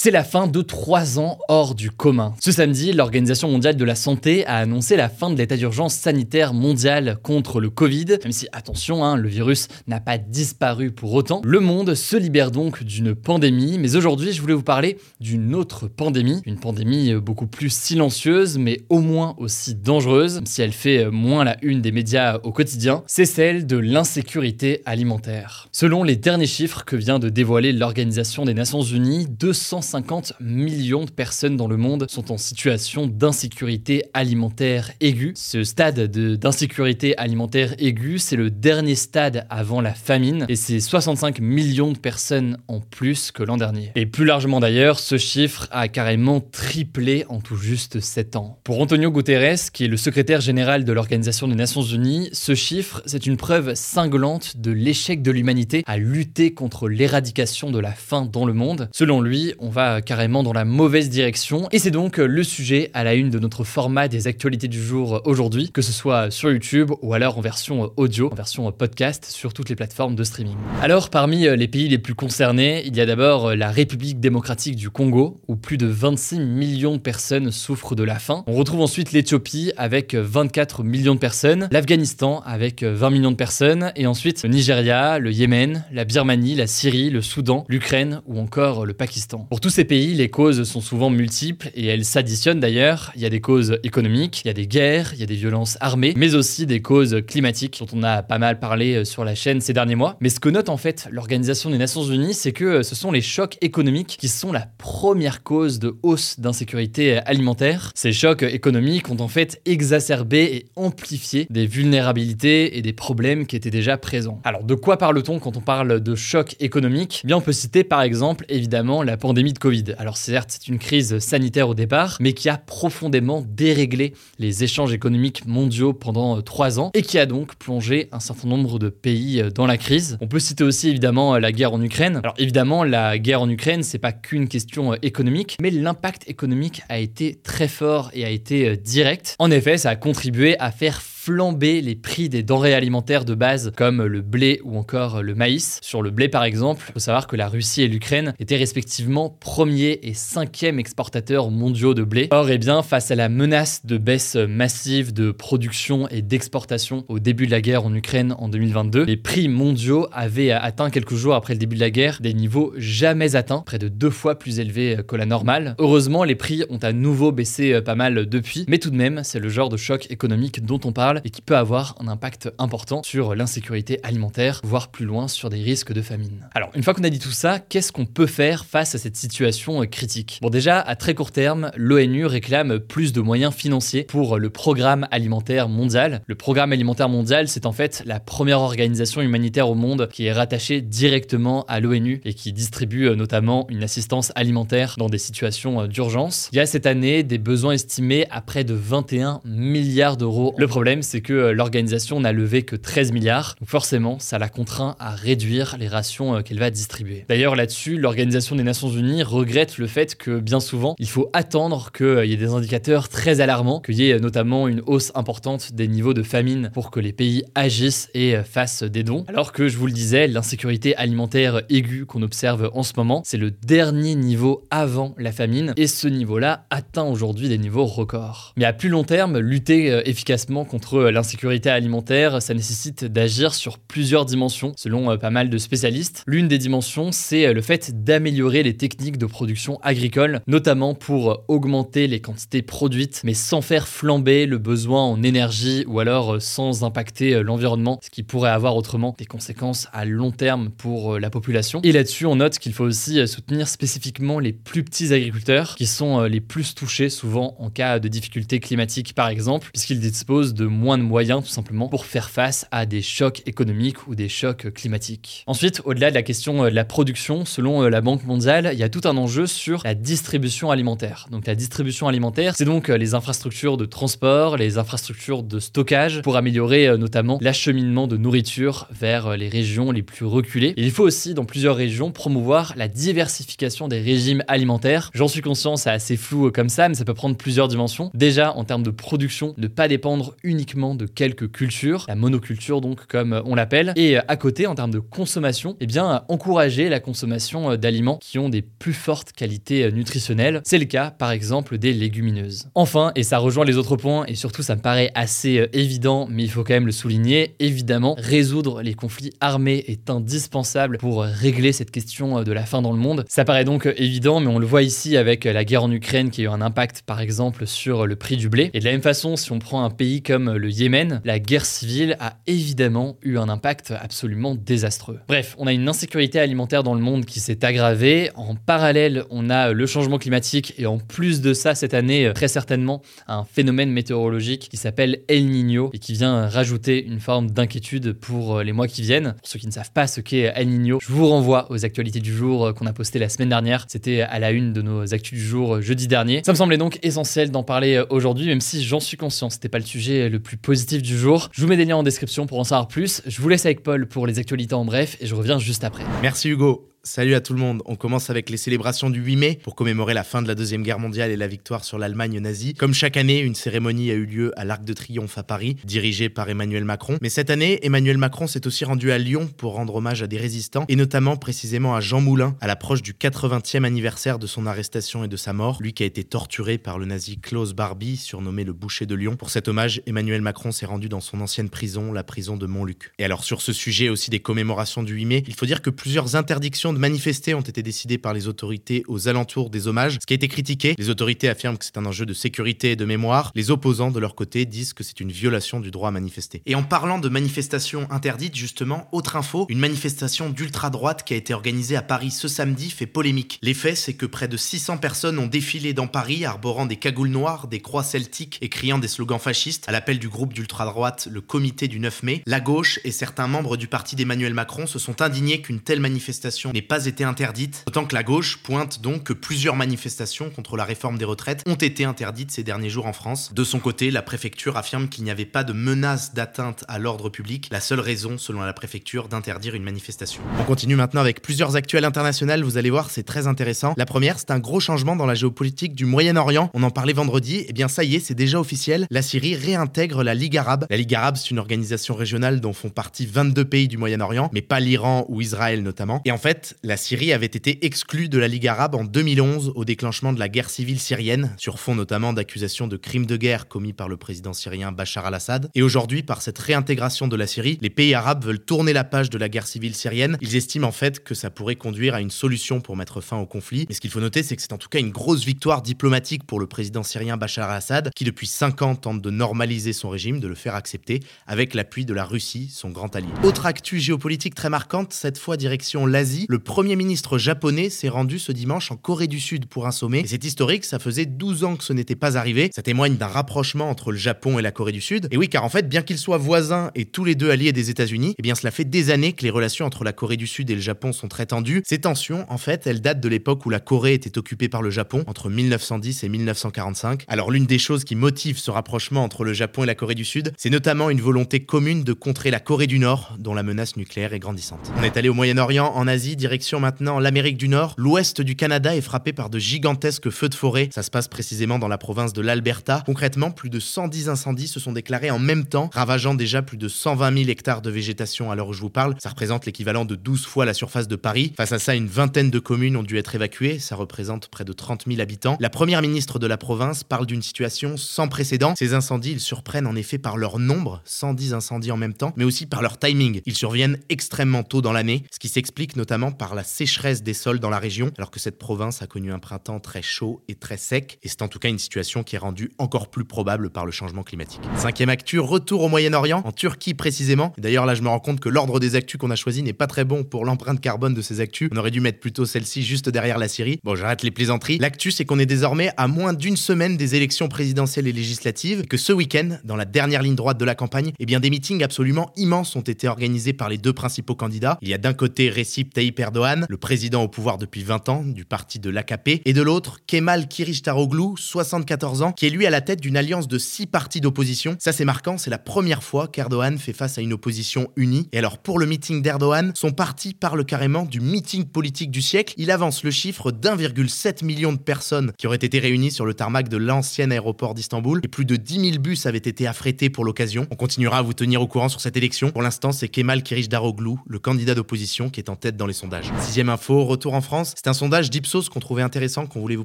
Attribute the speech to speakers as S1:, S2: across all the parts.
S1: C'est la fin de trois ans hors du commun. Ce samedi, l'Organisation mondiale de la santé a annoncé la fin de l'état d'urgence sanitaire mondial contre le Covid. Même si, attention, hein, le virus n'a pas disparu pour autant. Le monde se libère donc d'une pandémie. Mais aujourd'hui, je voulais vous parler d'une autre pandémie. Une pandémie beaucoup plus silencieuse, mais au moins aussi dangereuse, même si elle fait moins la une des médias au quotidien. C'est celle de l'insécurité alimentaire. Selon les derniers chiffres que vient de dévoiler l'Organisation des Nations Unies, 200 50 millions de personnes dans le monde sont en situation d'insécurité alimentaire aiguë. Ce stade d'insécurité alimentaire aiguë, c'est le dernier stade avant la famine et c'est 65 millions de personnes en plus que l'an dernier. Et plus largement d'ailleurs, ce chiffre a carrément triplé en tout juste 7 ans. Pour Antonio Guterres, qui est le secrétaire général de l'Organisation des Nations Unies, ce chiffre, c'est une preuve cinglante de l'échec de l'humanité à lutter contre l'éradication de la faim dans le monde. Selon lui, on va carrément dans la mauvaise direction. Et c'est donc le sujet à la une de notre format des actualités du jour aujourd'hui, que ce soit sur YouTube ou alors en version audio, en version podcast sur toutes les plateformes de streaming. Alors, parmi les pays les plus concernés, il y a d'abord la République démocratique du Congo, où plus de 26 millions de personnes souffrent de la faim. On retrouve ensuite l'Éthiopie avec 24 millions de personnes, l'Afghanistan avec 20 millions de personnes, et ensuite le Nigeria, le Yémen, la Birmanie, la Syrie, le Soudan, l'Ukraine ou encore le Pakistan. Pour tous ces pays, les causes sont souvent multiples et elles s'additionnent d'ailleurs. Il y a des causes économiques, il y a des guerres, il y a des violences armées, mais aussi des causes climatiques dont on a pas mal parlé euh, sur la chaîne ces derniers mois. Mais ce que note en fait l'Organisation des Nations Unies, c'est que euh, ce sont les chocs économiques qui sont la première cause de hausse d'insécurité alimentaire. Ces chocs économiques ont en fait exacerbé et amplifié des vulnérabilités et des problèmes qui étaient déjà présents. Alors de quoi parle-t-on quand on parle de choc économique eh Bien on peut citer par exemple évidemment la pandémie de Covid. Alors certes, c'est une crise sanitaire au départ, mais qui a profondément déréglé les échanges économiques mondiaux pendant euh, trois ans et qui a donc plongé un certain nombre de pays euh, dans la crise. On peut citer aussi évidemment euh, la guerre en Ukraine. Alors évidemment, la guerre en Ukraine, c'est pas qu'une question économique, mais l'impact économique a été très fort et a été direct. En effet, ça a contribué à faire flamber les prix des denrées alimentaires de base comme le blé ou encore le maïs. Sur le blé par exemple, il faut savoir que la Russie et l'Ukraine étaient respectivement premier et cinquième exportateurs mondiaux de blé. Or, eh bien, face à la menace de baisse massive de production et d'exportation au début de la guerre en Ukraine en 2022, les prix mondiaux avaient atteint quelques jours après le début de la guerre des niveaux jamais atteints, près de deux fois plus élevés que la normale. Heureusement, les prix ont à nouveau baissé pas mal depuis, mais tout de même, c'est le genre de choc économique dont on parle et qui peut avoir un impact important sur l'insécurité alimentaire, voire plus loin sur des risques de famine. Alors, une fois qu'on a dit tout ça, qu'est-ce qu'on peut faire face à cette situation critique? Bon, déjà, à très court terme, l'ONU réclame plus de moyens financiers pour le programme alimentaire mondial. Le programme alimentaire mondial, c'est en fait la première organisation humanitaire au monde qui est rattachée directement à l'ONU et qui distribue euh, notamment une assistance alimentaire dans des situations euh, d'urgence. Il y a cette année des besoins estimés à près de 21 milliards d'euros. Le problème, c'est que euh, l'organisation n'a levé que 13 milliards. Donc forcément, ça la contraint à réduire les rations euh, qu'elle va distribuer. D'ailleurs, là-dessus, l'Organisation des Nations Unies regrette le fait que bien souvent, il faut attendre qu'il euh, y ait des indicateurs très alarmants, qu'il y ait notamment une hausse importante des niveaux de famine pour que les pays agissent et fassent des dons. Alors que, je vous le disais, l'insécurité alimentaire aiguë qu'on observe en ce moment, c'est le dernier niveau avant la famine. Et ce niveau-là atteint aujourd'hui des niveaux records. Mais à plus long terme, lutter efficacement contre l'insécurité alimentaire, ça nécessite d'agir sur plusieurs dimensions, selon euh, pas mal de spécialistes. L'une des dimensions, c'est euh, le fait d'améliorer les techniques de production agricole, notamment pour augmenter les quantités produites, mais sans faire flamber le besoin en énergie ou alors euh, sans impacter l'environnement, ce qui pourrait avoir autrement des conséquences à long terme pour la population. Et là-dessus, on note qu'il faut aussi soutenir spécifiquement les plus petits agriculteurs, qui sont les plus touchés souvent en cas de difficultés climatiques par exemple, puisqu'ils disposent de moins de moyens tout simplement pour faire face à des chocs économiques ou des chocs climatiques. Ensuite, au-delà de la question de la production, selon la Banque mondiale, il y a tout un enjeu sur la distribution alimentaire. Donc la distribution alimentaire, c'est donc les infrastructures de transport, les infrastructures de stockage pour améliorer notamment l'acheminement de nourriture vers les régions les plus reculées. il faut aussi dans plusieurs régions promouvoir la diversification des régimes alimentaires. J'en suis conscient, c'est assez flou comme ça, mais ça peut prendre plusieurs dimensions. Déjà, en termes de production, ne pas dépendre uniquement de quelques cultures, la monoculture donc comme on l'appelle. Et à côté, en termes de consommation, eh bien, encourager la consommation d'aliments qui ont des plus fortes qualités nutritionnelles. C'est le cas, par exemple, des légumineuses. Enfin, et ça rejoint les autres points, et surtout ça me paraît assez évident, mais il faut quand même le souligner, évidemment, résoudre les conflits armés est indispensable pour régler cette question de la faim dans le monde. Ça paraît donc évident, mais on le voit ici avec la guerre en Ukraine qui a eu un impact, par exemple, sur le prix du blé. Et de la même façon, si on prend un pays comme le Yémen, la guerre civile a évidemment eu un impact absolument désastreux. Bref, on a une insécurité alimentaire dans le monde qui s'est aggravée. En parallèle, on a le changement climatique et en plus de ça, cette année, très certainement, un phénomène météorologique qui s'appelle El Niño et qui vient rajouter une forme d'inquiétude pour les mois qui viennent. Pour ceux qui ne savent pas ce qu'est El Niño, je vous renvoie aux actualités du jour qu'on a postées la semaine dernière. C'était à la une de nos actus du jour jeudi dernier. Ça me semblait donc essentiel d'en parler aujourd'hui, même si j'en suis conscient, c'était pas le sujet le plus positif du jour. Je vous mets des liens en description pour en savoir plus. Je vous laisse avec Paul pour les actualités en bref et je reviens juste après.
S2: Merci Hugo. Salut à tout le monde. On commence avec les célébrations du 8 mai pour commémorer la fin de la Deuxième Guerre mondiale et la victoire sur l'Allemagne nazie. Comme chaque année, une cérémonie a eu lieu à l'Arc de Triomphe à Paris, dirigée par Emmanuel Macron. Mais cette année, Emmanuel Macron s'est aussi rendu à Lyon pour rendre hommage à des résistants et notamment précisément à Jean Moulin à l'approche du 80e anniversaire de son arrestation et de sa mort. Lui qui a été torturé par le nazi Klaus Barbie, surnommé le boucher de Lyon. Pour cet hommage, Emmanuel Macron s'est rendu dans son ancienne prison, la prison de Montluc. Et alors sur ce sujet aussi des commémorations du 8 mai, il faut dire que plusieurs interdictions de manifester ont été décidé par les autorités aux alentours des hommages, ce qui a été critiqué. Les autorités affirment que c'est un enjeu de sécurité et de mémoire. Les opposants, de leur côté, disent que c'est une violation du droit à manifester. Et en parlant de manifestations interdites, justement, autre info, une manifestation d'ultra-droite qui a été organisée à Paris ce samedi fait polémique. L'effet, c'est que près de 600 personnes ont défilé dans Paris, arborant des cagoules noires, des croix celtiques et criant des slogans fascistes. À l'appel du groupe d'ultra-droite, le comité du 9 mai, la gauche et certains membres du parti d'Emmanuel Macron se sont indignés qu'une telle manifestation n'ait pas été interdite, autant que la gauche pointe donc que plusieurs manifestations contre la réforme des retraites ont été interdites ces derniers jours en France. De son côté, la préfecture affirme qu'il n'y avait pas de menace d'atteinte à l'ordre public, la seule raison, selon la préfecture, d'interdire une manifestation. On continue maintenant avec plusieurs actuels internationales, vous allez voir, c'est très intéressant. La première, c'est un gros changement dans la géopolitique du Moyen-Orient. On en parlait vendredi, et eh bien ça y est, c'est déjà officiel, la Syrie réintègre la Ligue arabe. La Ligue arabe, c'est une organisation régionale dont font partie 22 pays du Moyen-Orient, mais pas l'Iran ou Israël notamment. Et en fait, la Syrie avait été exclue de la Ligue arabe en 2011 au déclenchement de la guerre civile syrienne, sur fond notamment d'accusations de crimes de guerre commis par le président syrien Bachar al-Assad. Et aujourd'hui, par cette réintégration de la Syrie, les pays arabes veulent tourner la page de la guerre civile syrienne. Ils estiment en fait que ça pourrait conduire à une solution pour mettre fin au conflit. Mais ce qu'il faut noter, c'est que c'est en tout cas une grosse victoire diplomatique pour le président syrien Bachar al-Assad, qui depuis 5 ans tente de normaliser son régime, de le faire accepter, avec l'appui de la Russie, son grand allié. Autre actu géopolitique très marquante, cette fois direction l'Asie, premier ministre japonais s'est rendu ce dimanche en Corée du Sud pour un sommet. Et c'est historique, ça faisait 12 ans que ce n'était pas arrivé. Ça témoigne d'un rapprochement entre le Japon et la Corée du Sud. Et oui, car en fait, bien qu'ils soient voisins et tous les deux alliés des États-Unis, eh bien cela fait des années que les relations entre la Corée du Sud et le Japon sont très tendues. Ces tensions, en fait, elles datent de l'époque où la Corée était occupée par le Japon, entre 1910 et 1945. Alors l'une des choses qui motive ce rapprochement entre le Japon et la Corée du Sud, c'est notamment une volonté commune de contrer la Corée du Nord, dont la menace nucléaire est grandissante. On est allé au Moyen-Orient, en Asie, maintenant l'Amérique du Nord. L'ouest du Canada est frappé par de gigantesques feux de forêt. Ça se passe précisément dans la province de l'Alberta. Concrètement, plus de 110 incendies se sont déclarés en même temps, ravageant déjà plus de 120 000 hectares de végétation à l'heure où je vous parle. Ça représente l'équivalent de 12 fois la surface de Paris. Face à ça, une vingtaine de communes ont dû être évacuées. Ça représente près de 30 000 habitants. La première ministre de la province parle d'une situation sans précédent. Ces incendies, ils surprennent en effet par leur nombre, 110 incendies en même temps, mais aussi par leur timing. Ils surviennent extrêmement tôt dans l'année, ce qui s'explique notamment par la sécheresse des sols dans la région, alors que cette province a connu un printemps très chaud et très sec. Et c'est en tout cas une situation qui est rendue encore plus probable par le changement climatique. Cinquième actu, retour au Moyen-Orient, en Turquie précisément. D'ailleurs, là, je me rends compte que l'ordre des actus qu'on a choisi n'est pas très bon pour l'empreinte carbone de ces actus. On aurait dû mettre plutôt celle-ci juste derrière la Syrie. Bon, j'arrête les plaisanteries. L'actu, c'est qu'on est désormais à moins d'une semaine des élections présidentielles et législatives, et que ce week-end, dans la dernière ligne droite de la campagne, eh bien, des meetings absolument immenses ont été organisés par les deux principaux candidats. Il y a d'un côté Recep Tayyip Erdogan, le président au pouvoir depuis 20 ans, du parti de l'AKP, et de l'autre Kemal Kılıçdaroğlu, 74 ans, qui est lui à la tête d'une alliance de six partis d'opposition. Ça, c'est marquant, c'est la première fois qu'Erdogan fait face à une opposition unie. Et alors, pour le meeting d'Erdogan, son parti parle carrément du meeting politique du siècle. Il avance le chiffre d'1,7 million de personnes qui auraient été réunies sur le tarmac de l'ancien aéroport d'Istanbul. Et plus de 10 000 bus avaient été affrétés pour l'occasion. On continuera à vous tenir au courant sur cette élection. Pour l'instant, c'est Kemal Kılıçdaroğlu, le candidat d'opposition, qui est en tête dans les sondages. Sixième info, retour en France. C'est un sondage d'Ipsos qu'on trouvait intéressant, qu'on voulait vous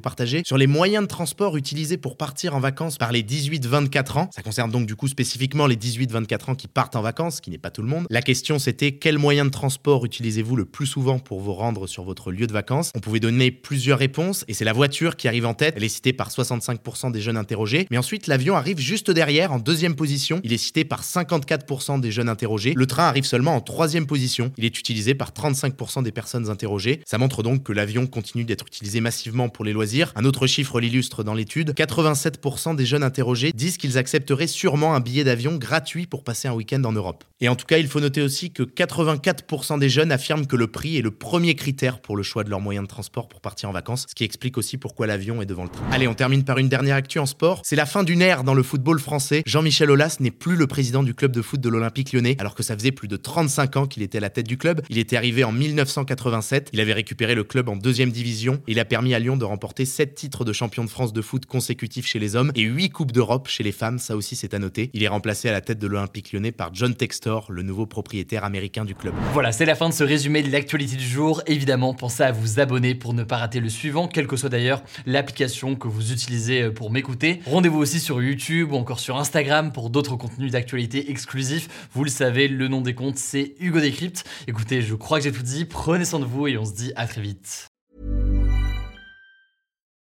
S2: partager, sur les moyens de transport utilisés pour partir en vacances par les 18-24 ans. Ça concerne donc du coup spécifiquement les 18-24 ans qui partent en vacances, qui n'est pas tout le monde. La question c'était quel moyen de transport utilisez-vous le plus souvent pour vous rendre sur votre lieu de vacances? On pouvait donner plusieurs réponses et c'est la voiture qui arrive en tête. Elle est citée par 65% des jeunes interrogés. Mais ensuite, l'avion arrive juste derrière, en deuxième position. Il est cité par 54% des jeunes interrogés. Le train arrive seulement en troisième position. Il est utilisé par 35% des personnes interrogées. Ça montre donc que l'avion continue d'être utilisé massivement pour les loisirs. Un autre chiffre l'illustre dans l'étude. 87% des jeunes interrogés disent qu'ils accepteraient sûrement un billet d'avion gratuit pour passer un week-end en Europe. Et en tout cas, il faut noter aussi que 84% des jeunes affirment que le prix est le premier critère pour le choix de leur moyen de transport pour partir en vacances, ce qui explique aussi pourquoi l'avion est devant le train. Allez, on termine par une dernière actu en sport. C'est la fin d'une ère dans le football français. Jean-Michel Aulas n'est plus le président du club de foot de l'Olympique lyonnais, alors que ça faisait plus de 35 ans qu'il était à la tête du club. Il était arrivé en 1987, il avait récupéré le club en deuxième division et il a permis à Lyon de remporter 7 titres de champion de France de foot consécutifs chez les hommes et 8 coupes d'Europe chez les femmes, ça aussi c'est à noter. Il est remplacé à la tête de l'Olympique lyonnais par John Textor, le nouveau propriétaire américain du club.
S1: Voilà, c'est la fin de ce résumé de l'actualité du jour. Évidemment, pensez à vous abonner pour ne pas rater le suivant, quelle que soit d'ailleurs l'application que vous utilisez pour m'écouter. Rendez-vous aussi sur YouTube ou encore sur Instagram pour d'autres contenus d'actualité exclusifs. Vous le savez, le nom des comptes, c'est Hugo Décrypte. Écoutez, je crois que j'ai tout dit. Prenez de vous et on se dit à très vite.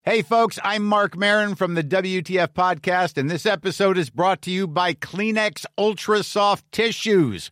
S3: Hey, folks, I'm Mark Marin from the WTF Podcast, and this episode is brought to you by Kleenex Ultra Soft Tissues,